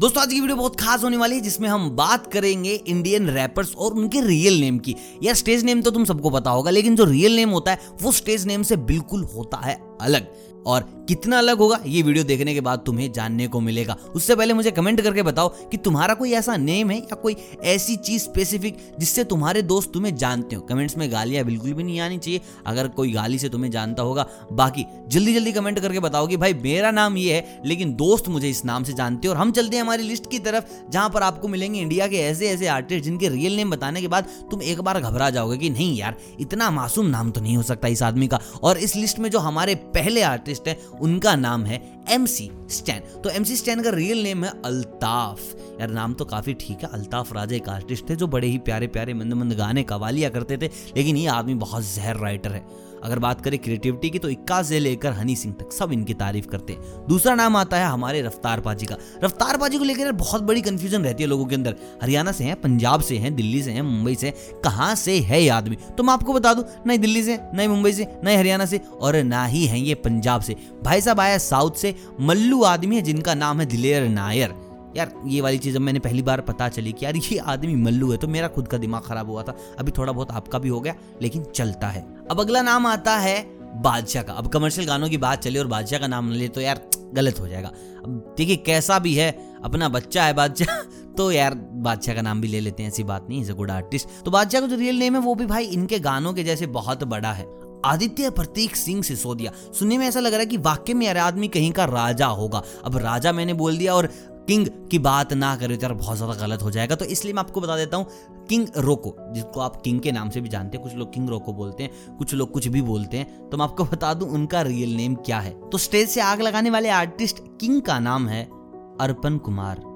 दोस्तों, आज की वीडियो बहुत खास होने वाली है, जिसमें हम बात करेंगे इंडियन रैपर्स और उनके रियल नेम की। यार स्टेज नेम तो तुम सबको पता होगा, लेकिन जो रियल नेम होता है, वो स्टेज नेम से बिल्कुल होता है। अलग। और कितना अलग होगा, ये वीडियो देखने के बाद तुम्हें जानने को मिलेगा। उससे पहले मुझे कमेंट करके बताओ कि तुम्हारा कोई ऐसा नेम है या कोई ऐसी चीज़ स्पेसिफिक जिससे तुम्हारे दोस्त तुम्हें जानते हो। कमेंट्स में गालियाँ बिल्कुल भी नहीं आनी चाहिए। अगर कोई गाली से तुम्हें जानता होगा, बाकी जल्दी जल्दी कमेंट करके बताओ कि भाई मेरा नाम ये है, लेकिन दोस्त मुझे इस नाम से जानते हैं और हम चलते हैं हमारी लिस्ट की तरफ़, जहाँ पर आपको मिलेंगे इंडिया के ऐसे ऐसे आर्टिस्ट जिनके रियल नेम बताने के बाद तुम एक बार घबरा जाओगे कि नहीं यार, इतना मासूम नाम तो नहीं हो सकता इस आदमी का। और इस लिस्ट में जो हमारे पहले आर्टिस्ट है, उनका नाम है एम सी स्टैन तो एम सी स्टैन का रियल नेम है अल्ताफ। यार, नाम तो काफ़ी ठीक है, अल्ताफ राजा एक आर्टिस्ट थे जो बड़े ही प्यारे प्यारे मंद मंद गाने कवालिया करते थे, लेकिन ये आदमी बहुत जहर राइटर है। अगर बात करें क्रिएटिविटी की तो इक्का से लेकर हनी सिंह तक सब इनकी तारीफ़ करते हैं। दूसरा नाम आता है हमारे रफ्तार पाजी का। रफ्तार पाजी को लेकर बहुत बड़ी कन्फ्यूज़न रहती है लोगों के अंदर। हरियाणा से हैं, पंजाब से हैं, दिल्ली से हैं, मुंबई से कहाँ से है ये आदमी? तो मैं आपको बता दूँ नहीं दिल्ली से नहीं मुंबई से नहीं हरियाणा से और ना ही है ये पंजाब से। भाई साहब आया साउथ से, मल्लू आदमी है जिनका नाम है दिलेर नायर। यार, ये वाली चीज़ मैंने पहली बार पता चली कि यार, ये आदमी मल्लू है तो मेरा खुद का दिमाग खराब हुआ था। अभी थोड़ा बहुत आपका भी हो गया, लेकिन चलता है। अब अगला नाम आता है बादशाह का। अब कमर्शियल गानों की बात चली और बादशाह का नाम ले तो यार, गलत हो जाएगा। अब देखिए, कैसा भी है, अपना बच्चा है बादशाह तो यार, बादशाह का नाम भी ले लेते हैं, ऐसी बात नहीं इज़ अ गुड आर्टिस्ट तो बादशाह का जो रियल नेम है, वो भी भाई इनके गानों के जैसे बहुत बड़ा है। आदित्य प्रतीक सिंह सिसोदिया। सुनने में ऐसा लग रहा है कि वाक्य में यार, आदमी कहीं का राजा होगा। अब राजा मैंने बोल दिया और किंग की बात ना करें तो यार बहुत ज़्यादा गलत हो जाएगा। तो इसलिए मैं आपको बता देता हूँ, किंग रोको, जिसको आप किंग के नाम से भी जानते हैं, कुछ लोग किंग रोको बोलते हैं, कुछ लोग कुछ भी बोलते हैं तो मैं आपको बता दूँ उनका रियल नेम क्या है। तो स्टेज से आग लगाने वाले आर्टिस्ट किंग का नाम है अर्पण कुमार।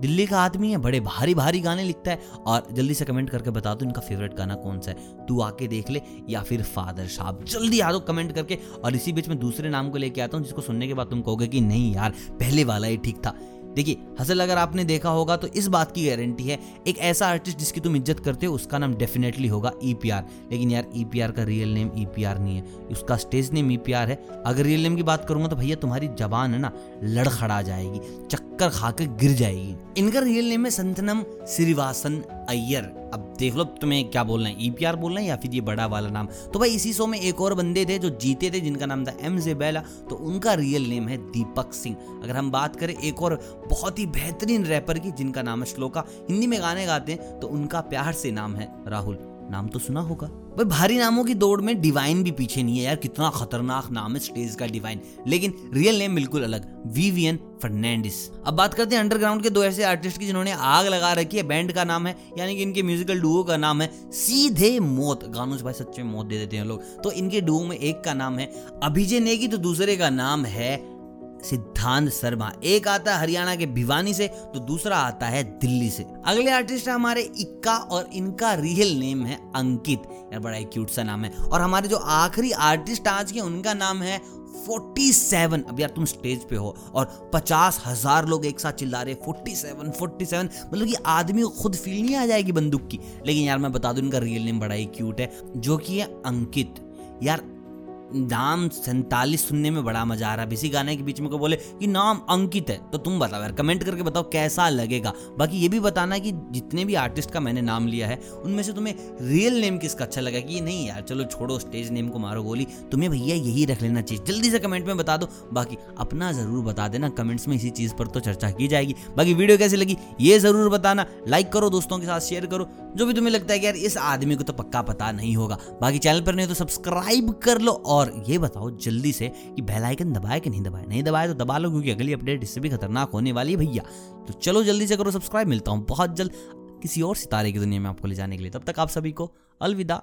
दिल्ली का आदमी है, बड़े भारी भारी गाने लिखता है, और जल्दी से कमेंट करके बता दो इनका फेवरेट गाना कौन सा है। तू आके देख ले, या फिर फादर साहब, जल्दी आ दो कमेंट करके। और इसी बीच में दूसरे नाम को लेके आता हूँ, जिसको सुनने के बाद तुम कहोगे कि नहीं यार, पहले वाला ही ठीक था। देखिए, हसल अगर आपने देखा होगा तो इस बात की गारंटी है, एक ऐसा आर्टिस्ट जिसकी तुम इज़्ज़त करते हो, उसका नाम डेफिनेटली होगा ई e लेकिन यार ई e का रियल नेम ईपीआर नहीं है, उसका स्टेज नेम ईपीआर है। अगर रियल नेम की बात करूँगा तो भैया, तुम्हारी जबान है ना, लड़खड़ा जाएगी, चक्कर खाकर गिर जाएगी। इनका रियल नेम है संतनम श्रीवासन अय्यर। अब देख लो, तुम्हें क्या बोलना है? ईपीआर बोलना है या फिर ये बड़ा वाला नाम? तो भाई इसी शो में एक और बंदे थे जो जीते थे, जिनका नाम था एम जेबेला तो उनका रियल नेम है दीपक सिंह। अगर हम बात करें एक और बहुत ही बेहतरीन रैपर की, जिनका नाम है श्लोका, हिंदी में गाने गाते हैं तो उनका प्यार से नाम है राहुल। नाम तो सुना होगा। भाई, भारी नामों की दौड़ में डिवाइन भी पीछे नहीं है यार, कितना खतरनाक नाम है स्टेज का डिवाइन लेकिन रियल नेम बिल्कुल अलग वीवीएन फर्नांडिस अब बात करते हैं अंडरग्राउंड के दो ऐसे आर्टिस्ट की जिन्होंने आग लगा रखी है बैंड का नाम है, यानी कि इनके म्यूजिकल डुओ का नाम है सीधे मौत। गानों से भाई सच्चे मौत दे देते हैं लोग। तो इनके डुओ में एक का नाम है अभिजय नेगी तो दूसरे का नाम है सिद्धांत शर्मा। एक आता है हरियाणा के भिवानी से तो दूसरा आता है दिल्ली से। अगले आर्टिस्ट है हमारे इक्का और इनका रियल नेम है अंकित। यार, बड़ा क्यूट सा नाम है। और हमारे जो आखिरी आर्टिस्ट आज के, उनका नाम है 47 अब यार, तुम स्टेज पे हो और पचास हज़ार लोग एक साथ चिल्ला रहे 47 47 मतलब कि आदमी को खुद फील नहीं आ जाएगी बंदूक की। लेकिन यार, मैं बता दूँ, इनका रियल नेम बड़ा ही क्यूट है, जो कि है अंकित। यार नाम सैतालीस सुनने में बड़ा मज़ा आ रहा है। इसी गाने के बीच में को बोले कि नाम अंकित है तो तुम बताओ, यार कमेंट करके बताओ कैसा लगेगा। बाकी ये भी बताना कि जितने भी आर्टिस्ट का मैंने नाम लिया है, उनमें से तुम्हें रियल नेम किसका अच्छा लगा? कि नहीं यार, चलो छोड़ो स्टेज नेम को मारो गोली, तुम्हें भैया यही रख लेना चाहिए। जल्दी से कमेंट में बता दो। बाकी अपना ज़रूर बता देना कमेंट्स में इसी चीज़ पर तो चर्चा की जाएगी। बाकी वीडियो कैसी लगी, ये ज़रूर बताना। लाइक करो, दोस्तों के साथ शेयर करो। जो भी तुम्हें लगता है कि यार, इस आदमी को तो पक्का पता नहीं होगा। बाकी चैनल पर नहीं तो सब्सक्राइब कर लो और और ये बताओ जल्दी से कि बेल आइकन दबाए कि नहीं दबाए? नहीं दबाए तो दबा लो, क्योंकि अगली अपडेट इससे भी खतरनाक होने वाली है भैया। तो चलो जल्दी से करो सब्सक्राइब मिलता हूँ बहुत जल्द किसी और सितारे की दुनिया में आपको ले जाने के लिए। तब तक आप सभी को अलविदा।